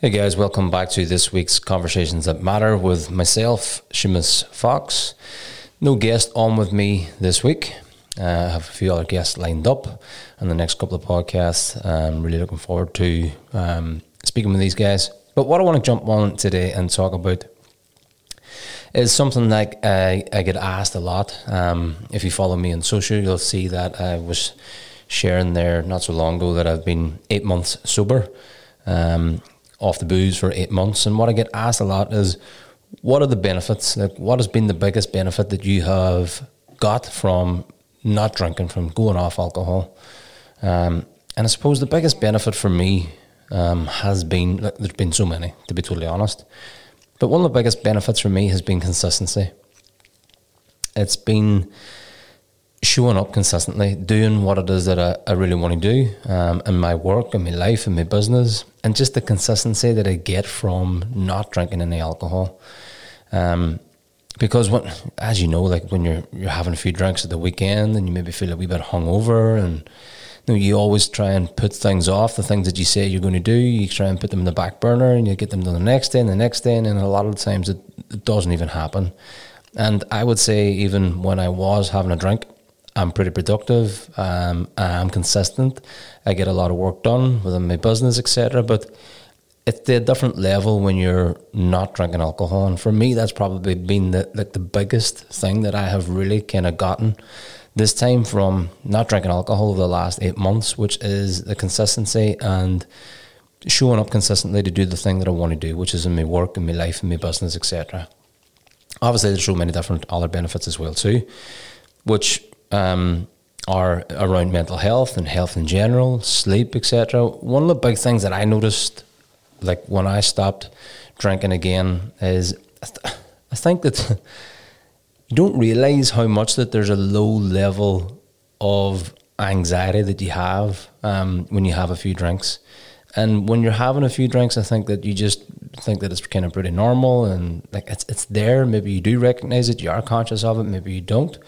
Hey guys, welcome back to this week's Conversations That Matter with myself, Seamus Fox. No guest on with me this week. Uh, I have a few other guests lined up on the next couple of podcasts. I'm really looking forward to um, speaking with these guys. But what I want to jump on today and talk about is something like I, I get asked a lot. Um, if you follow me on social, you'll see that I was sharing there not so long ago that I've been eight months sober. Um, off the booze for eight months. And what I get asked a lot is, what are the benefits? Like, what has been the biggest benefit that you have got from not drinking, from going off alcohol? Um, and I suppose the biggest benefit for me um, has been, like, there's been so many, to be totally honest. But one of the biggest benefits for me has been consistency. It's been showing up consistently, doing what it is that I, I really want to do um, in my work, in my life, in my business, and just the consistency that I get from not drinking any alcohol. Um, because when, as you know, like when you're you're having a few drinks at the weekend and you maybe feel a wee bit hungover, and you, know, you always try and put things off. The things that you say you're going to do, you try and put them in the back burner, and you get them done the next day and the next day, and a lot of the times it, it doesn't even happen. And I would say even when I was having a drink, I'm pretty productive. Um, I'm consistent. I get a lot of work done within my business, etc. But it's a different level when you're not drinking alcohol. And for me, that's probably been the like the biggest thing that I have really kind of gotten this time from not drinking alcohol over the last eight months, which is the consistency and showing up consistently to do the thing that I want to do, which is in my work, in my life, in my business, etc. Obviously, there's so many different other benefits as well too, which um, are around mental health and health in general, sleep, etc. One of the big things that I noticed, like when I stopped drinking again, is I think that you don't realize how much that there's a low level of anxiety that you have um, when you have a few drinks. And when you're having a few drinks, I think that you just think that it's kind of pretty normal and like it's it's there. Maybe you do recognize it, you are conscious of it, maybe you don't.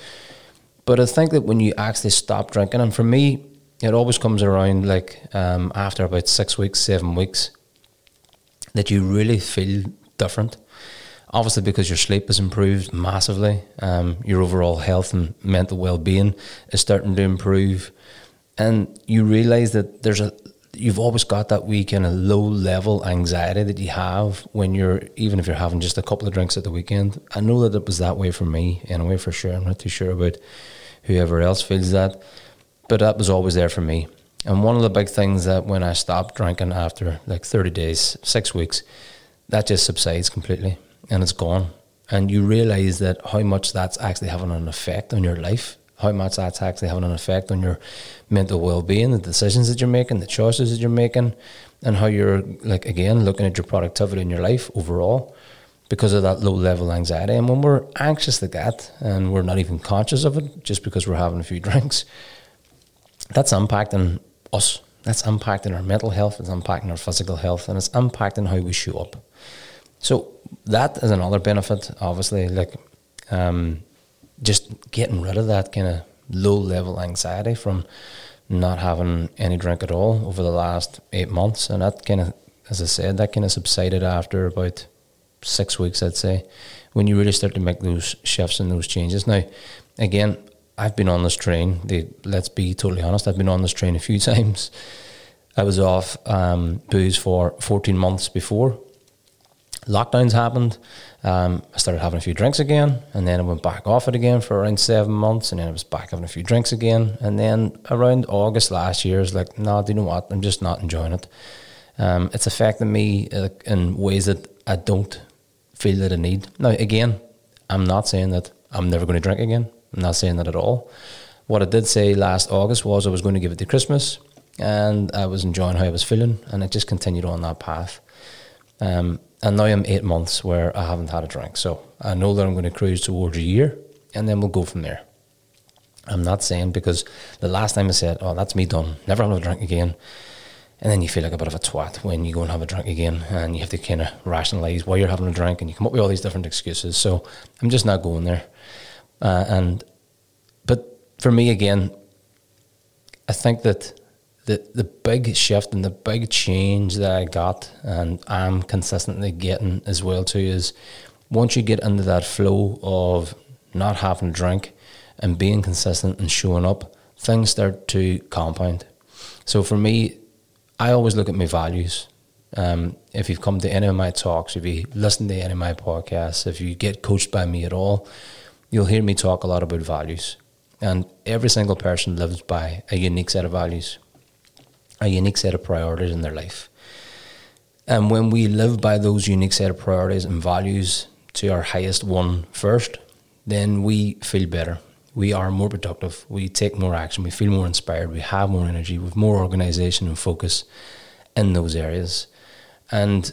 But I think that when you actually stop drinking, and for me, it always comes around like um, after about six weeks, seven weeks, that you really feel different. Obviously, because your sleep has improved massively, um, your overall health and mental well being is starting to improve, and you realize that there's a you've always got that wee kind of low level anxiety that you have when you're even if you're having just a couple of drinks at the weekend. I know that it was that way for me anyway, for sure. I'm not too sure about whoever else feels that. But that was always there for me. And one of the big things that when I stopped drinking after like 30 days, six weeks, that just subsides completely and it's gone. And you realize that how much that's actually having an effect on your life, how much that's actually having an effect on your mental well being, the decisions that you're making, the choices that you're making, and how you're, like, again, looking at your productivity in your life overall because of that low level anxiety. And when we're anxious like that and we're not even conscious of it just because we're having a few drinks, that's impacting us. That's impacting our mental health, it's impacting our physical health, and it's impacting how we show up. So that is another benefit, obviously, like um, just getting rid of that kind of low level anxiety from not having any drink at all over the last eight months. And that kind of, as I said, that kind of subsided after about six weeks, I'd say, when you really start to make those shifts and those changes. Now, again, I've been on this train. The, let's be totally honest. I've been on this train a few times. I was off um, booze for 14 months before lockdowns happened. Um, I started having a few drinks again, and then I went back off it again for around seven months, and then I was back having a few drinks again. And then around August last year, I was like, no, do you know what? I'm just not enjoying it. Um, it's affecting me uh, in ways that I don't feel that I need. Now, again, I'm not saying that I'm never going to drink again. I'm not saying that at all. What I did say last August was I was going to give it to Christmas, and I was enjoying how I was feeling, and I just continued on that path. Um, and now I'm eight months where I haven't had a drink. So I know that I'm going to cruise towards a year, and then we'll go from there. I'm not saying because the last time I said, "Oh, that's me done. Never have a drink again." And then you feel like a bit of a twat when you go and have a drink again and you have to kind of rationalize why you're having a drink and you come up with all these different excuses. So I'm just not going there. Uh, and, but for me, again, I think that the the big shift and the big change that I got and I'm consistently getting as well too is once you get into that flow of not having a drink and being consistent and showing up, things start to compound. So for me, I always look at my values. Um, if you've come to any of my talks, if you listen to any of my podcasts, if you get coached by me at all, you'll hear me talk a lot about values. And every single person lives by a unique set of values, a unique set of priorities in their life. And when we live by those unique set of priorities and values to our highest one first, then we feel better. We are more productive. We take more action. We feel more inspired. We have more energy. We have more organization and focus in those areas. And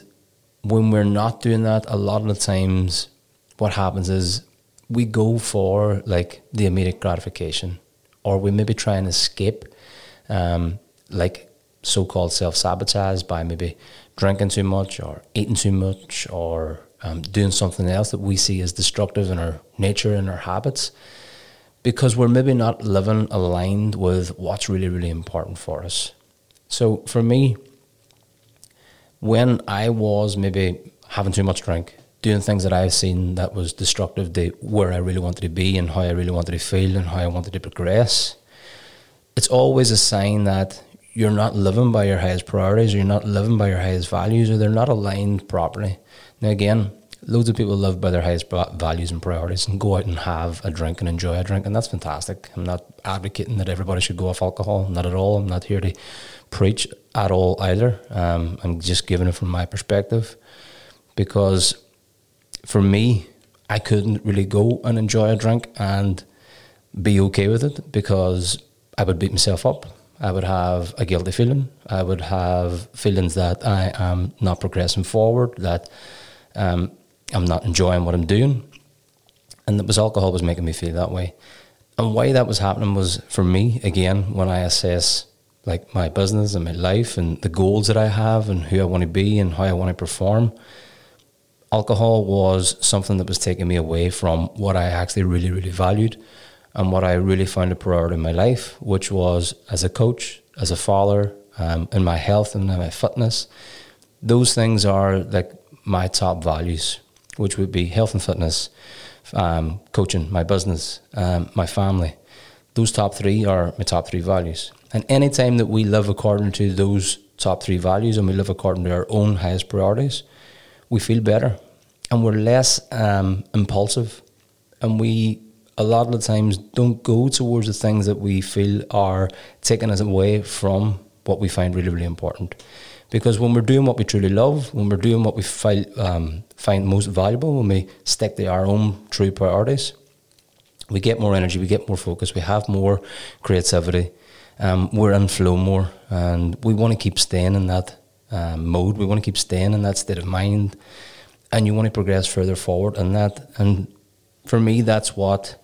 when we're not doing that, a lot of the times what happens is we go for like the immediate gratification, or we maybe try and escape, um, like so-called self-sabotage by maybe drinking too much or eating too much or um, doing something else that we see as destructive in our nature and our habits because we're maybe not living aligned with what's really, really important for us. So for me, when I was maybe having too much drink, doing things that I've seen that was destructive to where I really wanted to be and how I really wanted to feel and how I wanted to progress, it's always a sign that you're not living by your highest priorities, or you're not living by your highest values, or they're not aligned properly. Now, again, loads of people live by their highest values and priorities and go out and have a drink and enjoy a drink, and that's fantastic. I'm not advocating that everybody should go off alcohol, not at all. I'm not here to preach at all either. Um, I'm just giving it from my perspective because for me, I couldn't really go and enjoy a drink and be okay with it because I would beat myself up. I would have a guilty feeling. I would have feelings that I am not progressing forward, that um, I'm not enjoying what I'm doing. And it was alcohol was making me feel that way. And why that was happening was for me, again, when I assess like my business and my life and the goals that I have and who I want to be and how I want to perform, alcohol was something that was taking me away from what I actually really, really valued and what I really found a priority in my life, which was as a coach, as a father, um, in my health and in my fitness. Those things are like my top values, which would be health and fitness, um, coaching, my business, um, my family. Those top three are my top three values. And any time that we live according to those top three values and we live according to our own highest priorities, we feel better and we're less um, impulsive and we a lot of the times don't go towards the things that we feel are taking us away from what we find really really important because when we're doing what we truly love when we're doing what we find, um, find most valuable when we stick to our own true priorities we get more energy we get more focus we have more creativity um, we're in flow more and we want to keep staying in that um, mode. We want to keep staying in that state of mind and you want to progress further forward and that. And for me that's what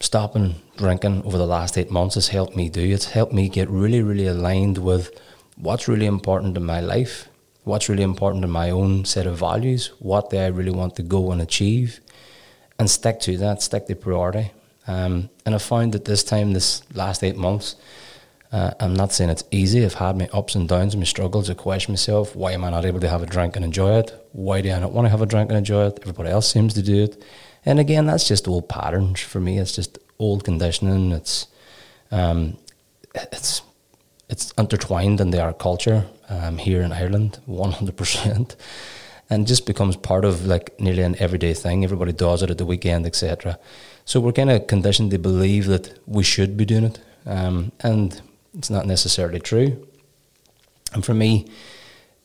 stopping drinking over the last eight months has helped me do. It's helped me get really really aligned with what's really important in my life what's really important in my own set of values what do i really want to go and achieve and stick to that stick to priority um, and i found that this time this last eight months uh, I'm not saying it's easy. I've had my ups and downs my struggles. I question myself: Why am I not able to have a drink and enjoy it? Why do I not want to have a drink and enjoy it? Everybody else seems to do it. And again, that's just old patterns for me. It's just old conditioning. It's um, it's it's intertwined into our culture um, here in Ireland, one hundred percent, and just becomes part of like nearly an everyday thing. Everybody does it at the weekend, etc. So we're kind of conditioned to believe that we should be doing it, um, and it's not necessarily true. And for me,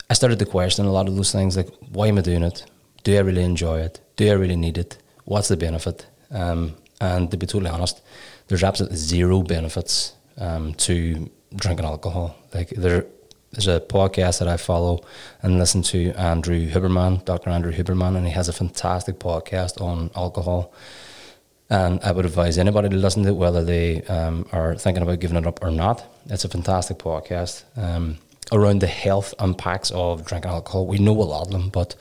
I started to question a lot of those things like, why am I doing it? Do I really enjoy it? Do I really need it? What's the benefit? Um, and to be totally honest, there's absolutely zero benefits um, to drinking alcohol. Like there, there's a podcast that I follow and listen to Andrew Huberman, Dr. Andrew Huberman, and he has a fantastic podcast on alcohol. And I would advise anybody to listen to it, whether they um, are thinking about giving it up or not. It's a fantastic podcast um, around the health impacts of drinking alcohol. We know a lot of them, but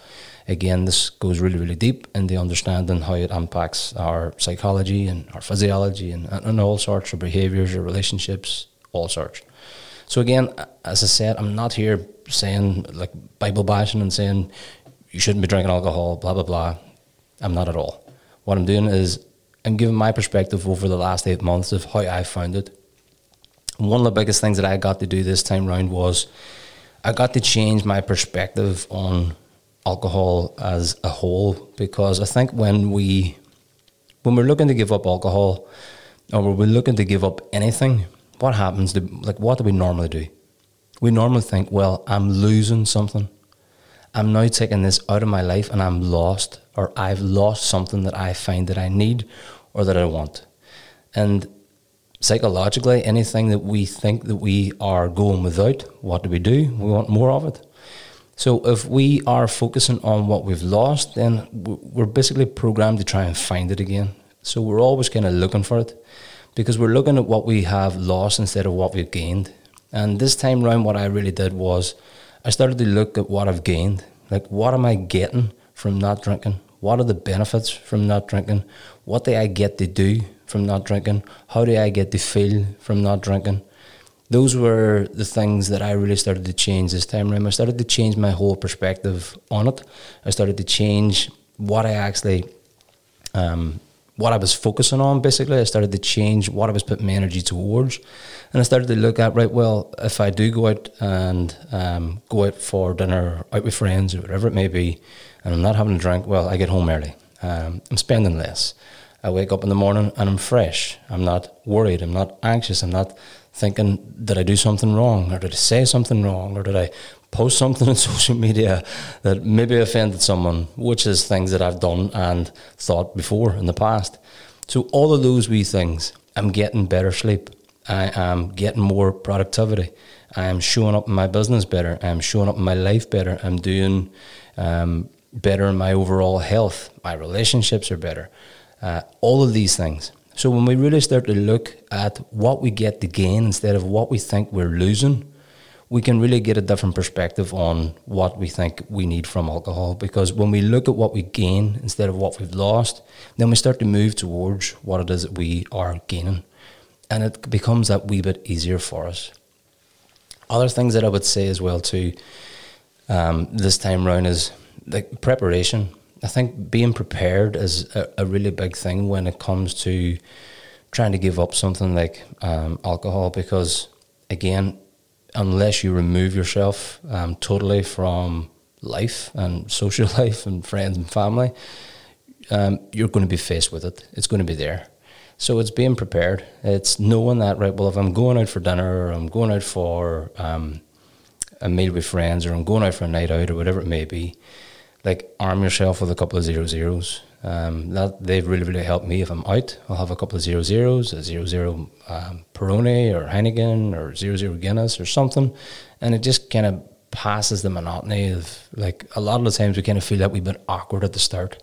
again, this goes really, really deep in the understanding how it impacts our psychology and our physiology and, and all sorts of behaviors or relationships, all sorts. So again, as I said, I'm not here saying like Bible bashing and saying you shouldn't be drinking alcohol, blah blah blah. I'm not at all. What I'm doing is I'm giving my perspective over the last eight months of how I found it. One of the biggest things that I got to do this time round was I got to change my perspective on alcohol as a whole because I think when we when we're looking to give up alcohol or we're looking to give up anything, what happens to like what do we normally do? We normally think, well, I'm losing something. I'm now taking this out of my life and I'm lost or I've lost something that I find that I need or that I want. And psychologically, anything that we think that we are going without, what do we do? We want more of it. So if we are focusing on what we've lost, then we're basically programmed to try and find it again. So we're always kind of looking for it because we're looking at what we have lost instead of what we've gained. And this time round, what I really did was I started to look at what I've gained. Like, what am I getting from not drinking? What are the benefits from not drinking? What do I get to do from not drinking? How do I get to feel from not drinking? those were the things that I really started to change this time around. I started to change my whole perspective on it. I started to change what I actually, um, what I was focusing on. Basically, I started to change what I was putting my energy towards, and I started to look at right. Well, if I do go out and um, go out for dinner, out with friends, or whatever it may be, and I'm not having a drink, well, I get home early. Um, I'm spending less. I wake up in the morning and I'm fresh. I'm not worried. I'm not anxious. I'm not thinking, did I do something wrong? Or did I say something wrong? Or did I post something on social media that maybe offended someone? Which is things that I've done and thought before in the past. So, all of those wee things, I'm getting better sleep. I am getting more productivity. I am showing up in my business better. I'm showing up in my life better. I'm doing um, better in my overall health. My relationships are better. Uh, all of these things. So when we really start to look at what we get to gain instead of what we think we're losing, we can really get a different perspective on what we think we need from alcohol. Because when we look at what we gain instead of what we've lost, then we start to move towards what it is that we are gaining. And it becomes that wee bit easier for us. Other things that I would say as well too, um, this time round is like preparation. I think being prepared is a, a, really big thing when it comes to trying to give up something like um, alcohol because, again, unless you remove yourself um, totally from life and social life and friends and family, um, you're going to be faced with it. It's going to be there. So it's being prepared. It's knowing that, right, well, if I'm going out for dinner or I'm going out for um, a meal with friends or I'm going out for a night out or whatever it may be, like arm yourself with a couple of zero zeros. Um, that they've really really helped me. If I'm out, I'll have a couple of zero zeros, a zero zero um, Peroni or Heineken or zero zero Guinness or something, and it just kind of passes the monotony of like a lot of the times we kind of feel that we've been awkward at the start.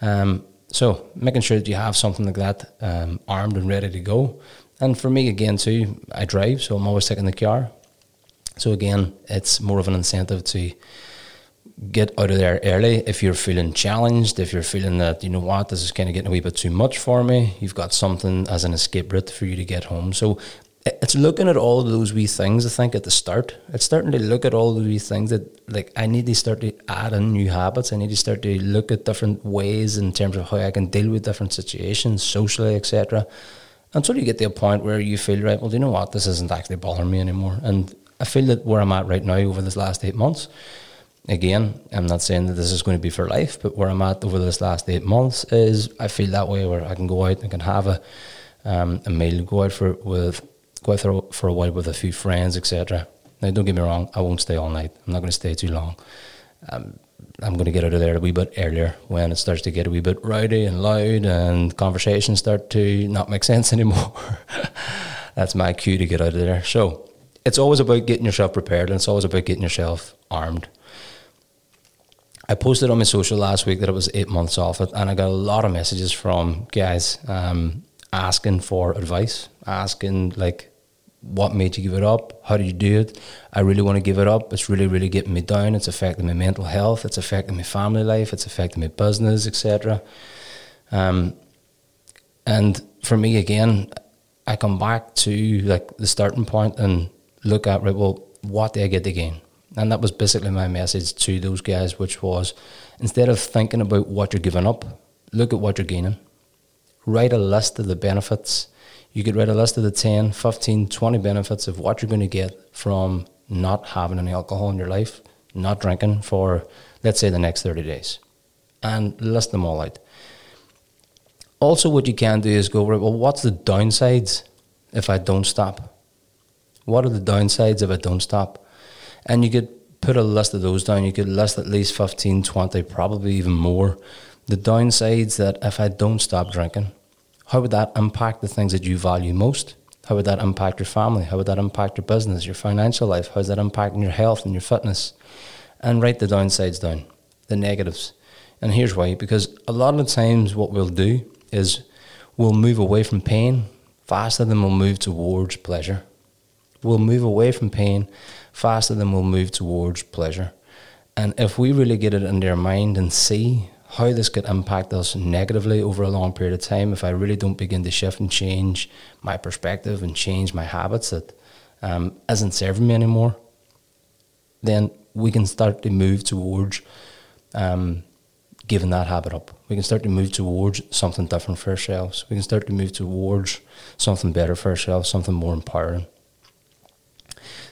Um, so making sure that you have something like that um, armed and ready to go. And for me again too, I drive, so I'm always taking the car. So again, it's more of an incentive to get out of there early if you're feeling challenged, if you're feeling that, you know what, this is kind of getting a wee bit too much for me. You've got something as an escape route for you to get home. So it's looking at all of those wee things, I think, at the start. It's starting to look at all the wee things that, like, I need to start to add in new habits. I need to start to look at different ways in terms of how I can deal with different situations, socially, etc. Until you get to a point where you feel, right, well, do you know what, this isn't actually bothering me anymore. And I feel that where I'm at right now over this last eight months, again, I'm not saying that this is going to be for life, but where I'm at over this last eight months is I feel that way where I can go out and can have a um, a meal, go out for with go out for, for a while with a few friends, etc. Now, don't get me wrong, I won't stay all night. I'm not going to stay too long. Um, I'm going to get out of there a wee bit earlier when it starts to get a wee bit rowdy and loud and conversations start to not make sense anymore. That's my cue to get out of there. So it's always about getting yourself prepared and it's always about getting yourself armed. I posted on my social last week that it was eight months off it, and I got a lot of messages from guys um, asking for advice, asking like, what made you give it up? How did you do it? I really want to give it up. It's really, really getting me down. It's affecting my mental health. It's affecting my family life. It's affecting my business, etc. Um, and for me, again, I come back to like the starting point and look at right. Well, what do I get to gain? And that was basically my message to those guys, which was instead of thinking about what you're giving up, look at what you're gaining. Write a list of the benefits. You could write a list of the 10, 15, 20 benefits of what you're going to get from not having any alcohol in your life, not drinking for, let's say, the next 30 days, and list them all out. Also, what you can do is go, well, what's the downsides if I don't stop? What are the downsides if I don't stop? And you could put a list of those down. You could list at least 15, 20, probably even more. The downsides that if I don't stop drinking, how would that impact the things that you value most? How would that impact your family? How would that impact your business, your financial life? How's that impacting your health and your fitness? And write the downsides down, the negatives. And here's why because a lot of the times, what we'll do is we'll move away from pain faster than we'll move towards pleasure. We'll move away from pain faster than we'll move towards pleasure. And if we really get it in our mind and see how this could impact us negatively over a long period of time, if I really don't begin to shift and change my perspective and change my habits that um, isn't serving me anymore, then we can start to move towards um, giving that habit up. We can start to move towards something different for ourselves. We can start to move towards something better for ourselves, something more empowering.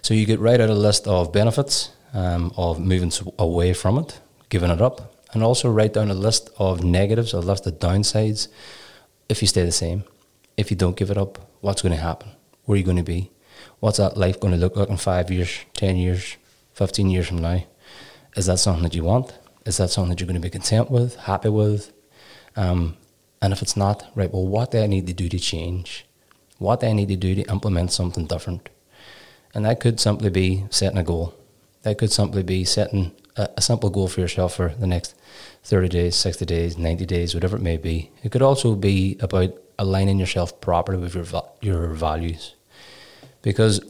So you get right out a list of benefits um, of moving away from it, giving it up, and also write down a list of negatives, a list of downsides. If you stay the same, if you don't give it up, what's going to happen? Where are you going to be? What's that life going to look like in five years, ten years, fifteen years from now? Is that something that you want? Is that something that you're going to be content with, happy with? Um, and if it's not, right, well, what do I need to do to change? What do I need to do to implement something different? And that could simply be setting a goal. That could simply be setting a, a, simple goal for yourself for the next 30 days, 60 days, 90 days, whatever it may be. It could also be about aligning yourself properly with your, your values. Because,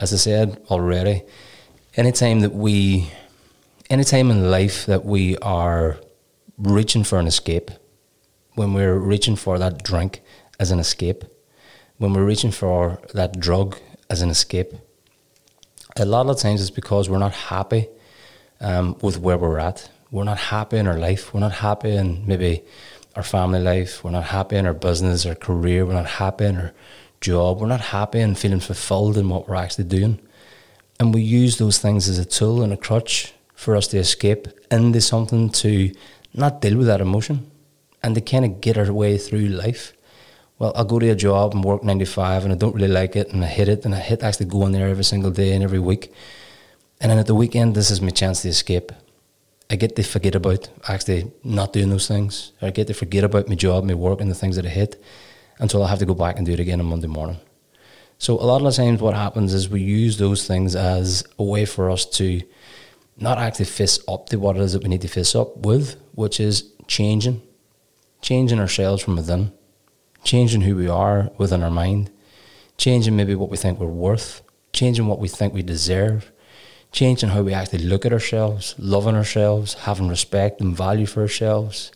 as I said already, anytime that we, anytime in life that we are reaching for an escape, when we're reaching for that drink as an escape, when we're reaching for that drug as an escape, a lot of times it's because we're not happy um, with where we're at. We're not happy in our life. We're not happy in maybe our family life. We're not happy in our business, our career. We're not happy in our job. We're not happy and feeling fulfilled in what we're actually doing. And we use those things as a tool and a crutch for us to escape into something to not deal with that emotion and to kind of get our way through life well, I'll go to a job and work 95 and I don't really like it and I hate it and I hit actually going there every single day and every week. And then at the weekend, this is my chance to escape. I get to forget about actually not doing those things. I get to forget about my job, my work, and the things that I hate until I have to go back and do it again on Monday morning. So a lot of the times, what happens is we use those things as a way for us to not actually face up to what it is that we need to face up with, which is changing, changing ourselves from within changing who we are within our mind, changing maybe what we think we're worth, changing what we think we deserve, changing how we actually look at ourselves, loving ourselves, having respect and value for ourselves,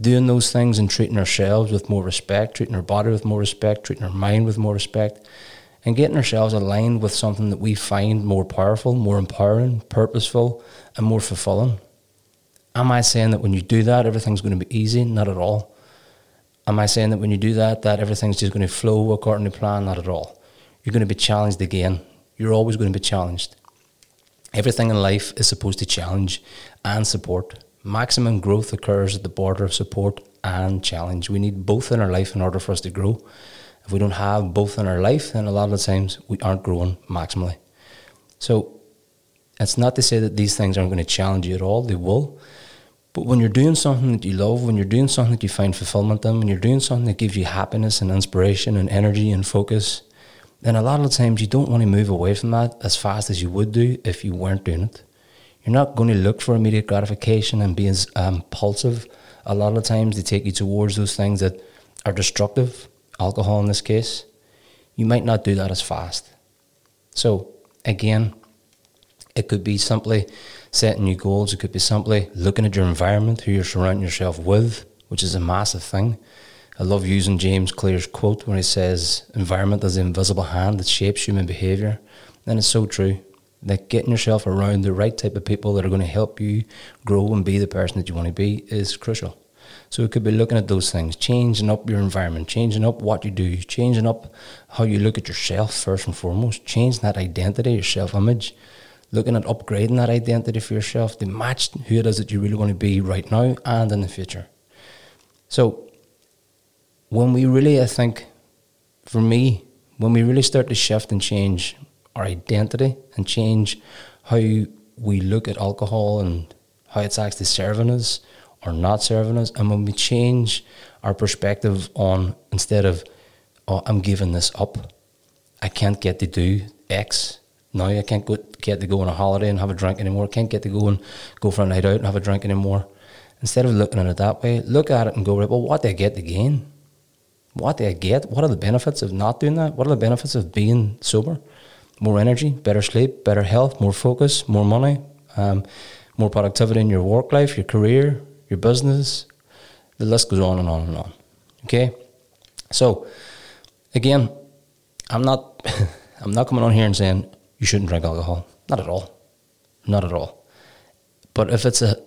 doing those things and treating ourselves with more respect, treating our body with more respect, treating our mind with more respect, and getting ourselves aligned with something that we find more powerful, more empowering, purposeful, and more fulfilling. Am I saying that when you do that, everything's going to be easy? Not at all. Am I saying that when you do that, that everything's just going to flow according to plan? Not at all. You're going to be challenged again. You're always going to be challenged. Everything in life is supposed to challenge and support. Maximum growth occurs at the border of support and challenge. We need both in our life in order for us to grow. If we don't have both in our life, then a lot of the times we aren't growing maximally. So it's not to say that these things aren't going to challenge you at all, they will. But when you're doing something that you love, when you're doing something that you find fulfillment in, when you're doing something that gives you happiness and inspiration and energy and focus, then a lot of the times you don't want to move away from that as fast as you would do if you weren't doing it. You're not going to look for immediate gratification and be as um, impulsive. A lot of times they take you towards those things that are destructive, alcohol in this case. You might not do that as fast. So, again, it could be simply setting new goals. It could be simply looking at your environment, who you're surrounding yourself with, which is a massive thing. I love using James Clear's quote when he says, Environment is the invisible hand that shapes human behaviour And it's so true. that getting yourself around the right type of people that are going to help you grow and be the person that you want to be is crucial. So it could be looking at those things, changing up your environment, changing up what you do, changing up how you look at yourself first and foremost, changing that identity, your self image, looking at upgrading that identity for yourself to match who it is that you really want to be right now and in the future. So when we really, I think, for me, when we really start to shift and change our identity and change how we look at alcohol and how it's actually serving us or not serving us, and when we change our perspective on instead of, oh, I'm giving this up, I can't get to do X. Now I can't go, get to go on a holiday and have a drink anymore. I can't get to go and go for a night out and have a drink anymore. Instead of looking at it that way, look at it and go, right, well, what do I get to gain? What do I get? What are the benefits of not doing that? What are the benefits of being sober? More energy, better sleep, better health, more focus, more money, um, more productivity in your work life, your career, your business. The list goes on and on and on. Okay? So, again, I'm not, I'm not coming on here and saying you shouldn't drink alcohol. Not at all. Not at all. But if it's a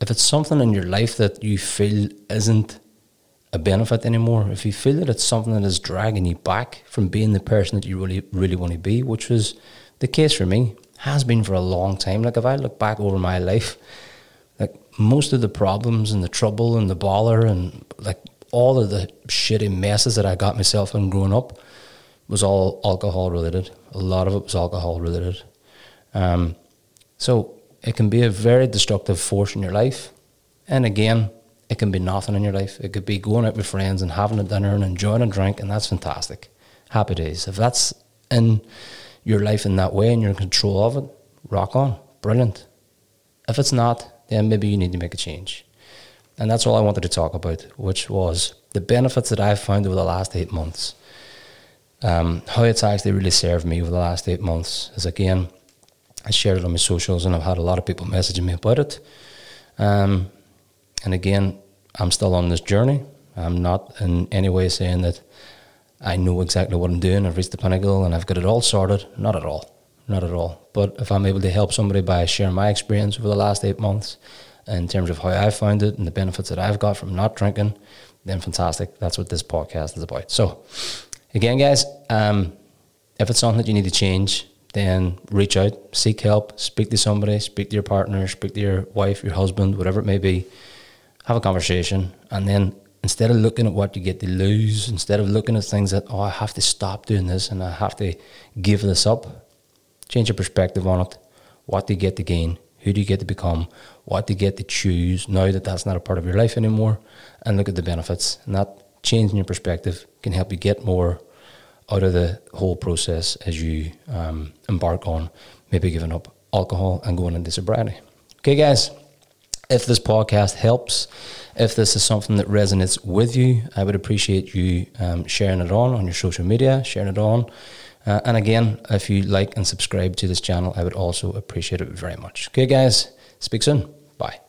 if it's something in your life that you feel isn't a benefit anymore, if you feel that it's something that is dragging you back from being the person that you really really want to be, which was the case for me, has been for a long time. Like if I look back over my life, like most of the problems and the trouble and the bother and like all of the shitty messes that I got myself in growing up was all alcohol related. A lot of it was alcohol related. Um, so it can be a very destructive force in your life. And again, it can be nothing in your life. It could be going out with friends and having a dinner and enjoying a drink, and that's fantastic. Happy days. If that's in your life in that way and you're in control of it, rock on. Brilliant. If it's not, then maybe you need to make a change. And that's all I wanted to talk about, which was the benefits that I've found over the last eight months. Um, how it's actually really served me over the last eight months is again, I shared it on my socials, and I've had a lot of people messaging me about it. Um, and again, I'm still on this journey. I'm not in any way saying that I know exactly what I'm doing. I've reached the pinnacle and I've got it all sorted. Not at all. Not at all. But if I'm able to help somebody by sharing my experience over the last eight months in terms of how I found it and the benefits that I've got from not drinking, then fantastic. That's what this podcast is about. So, again, guys, um, if it's something that you need to change, then reach out, seek help, speak to somebody, speak to your partner, speak to your wife, your husband, whatever it may be. Have a conversation, and then instead of looking at what you get to lose, instead of looking at things that oh I have to stop doing this and I have to give this up, change your perspective on it. What do you get to gain? Who do you get to become? What do you get to choose now that that's not a part of your life anymore? And look at the benefits. And that changing your perspective can help you get more out of the whole process as you um, embark on maybe giving up alcohol and going into sobriety. Okay, guys, if this podcast helps, if this is something that resonates with you, I would appreciate you um, sharing it on on your social media, sharing it on. Uh, and again, if you like and subscribe to this channel, I would also appreciate it very much. Okay, guys, speak soon. Bye.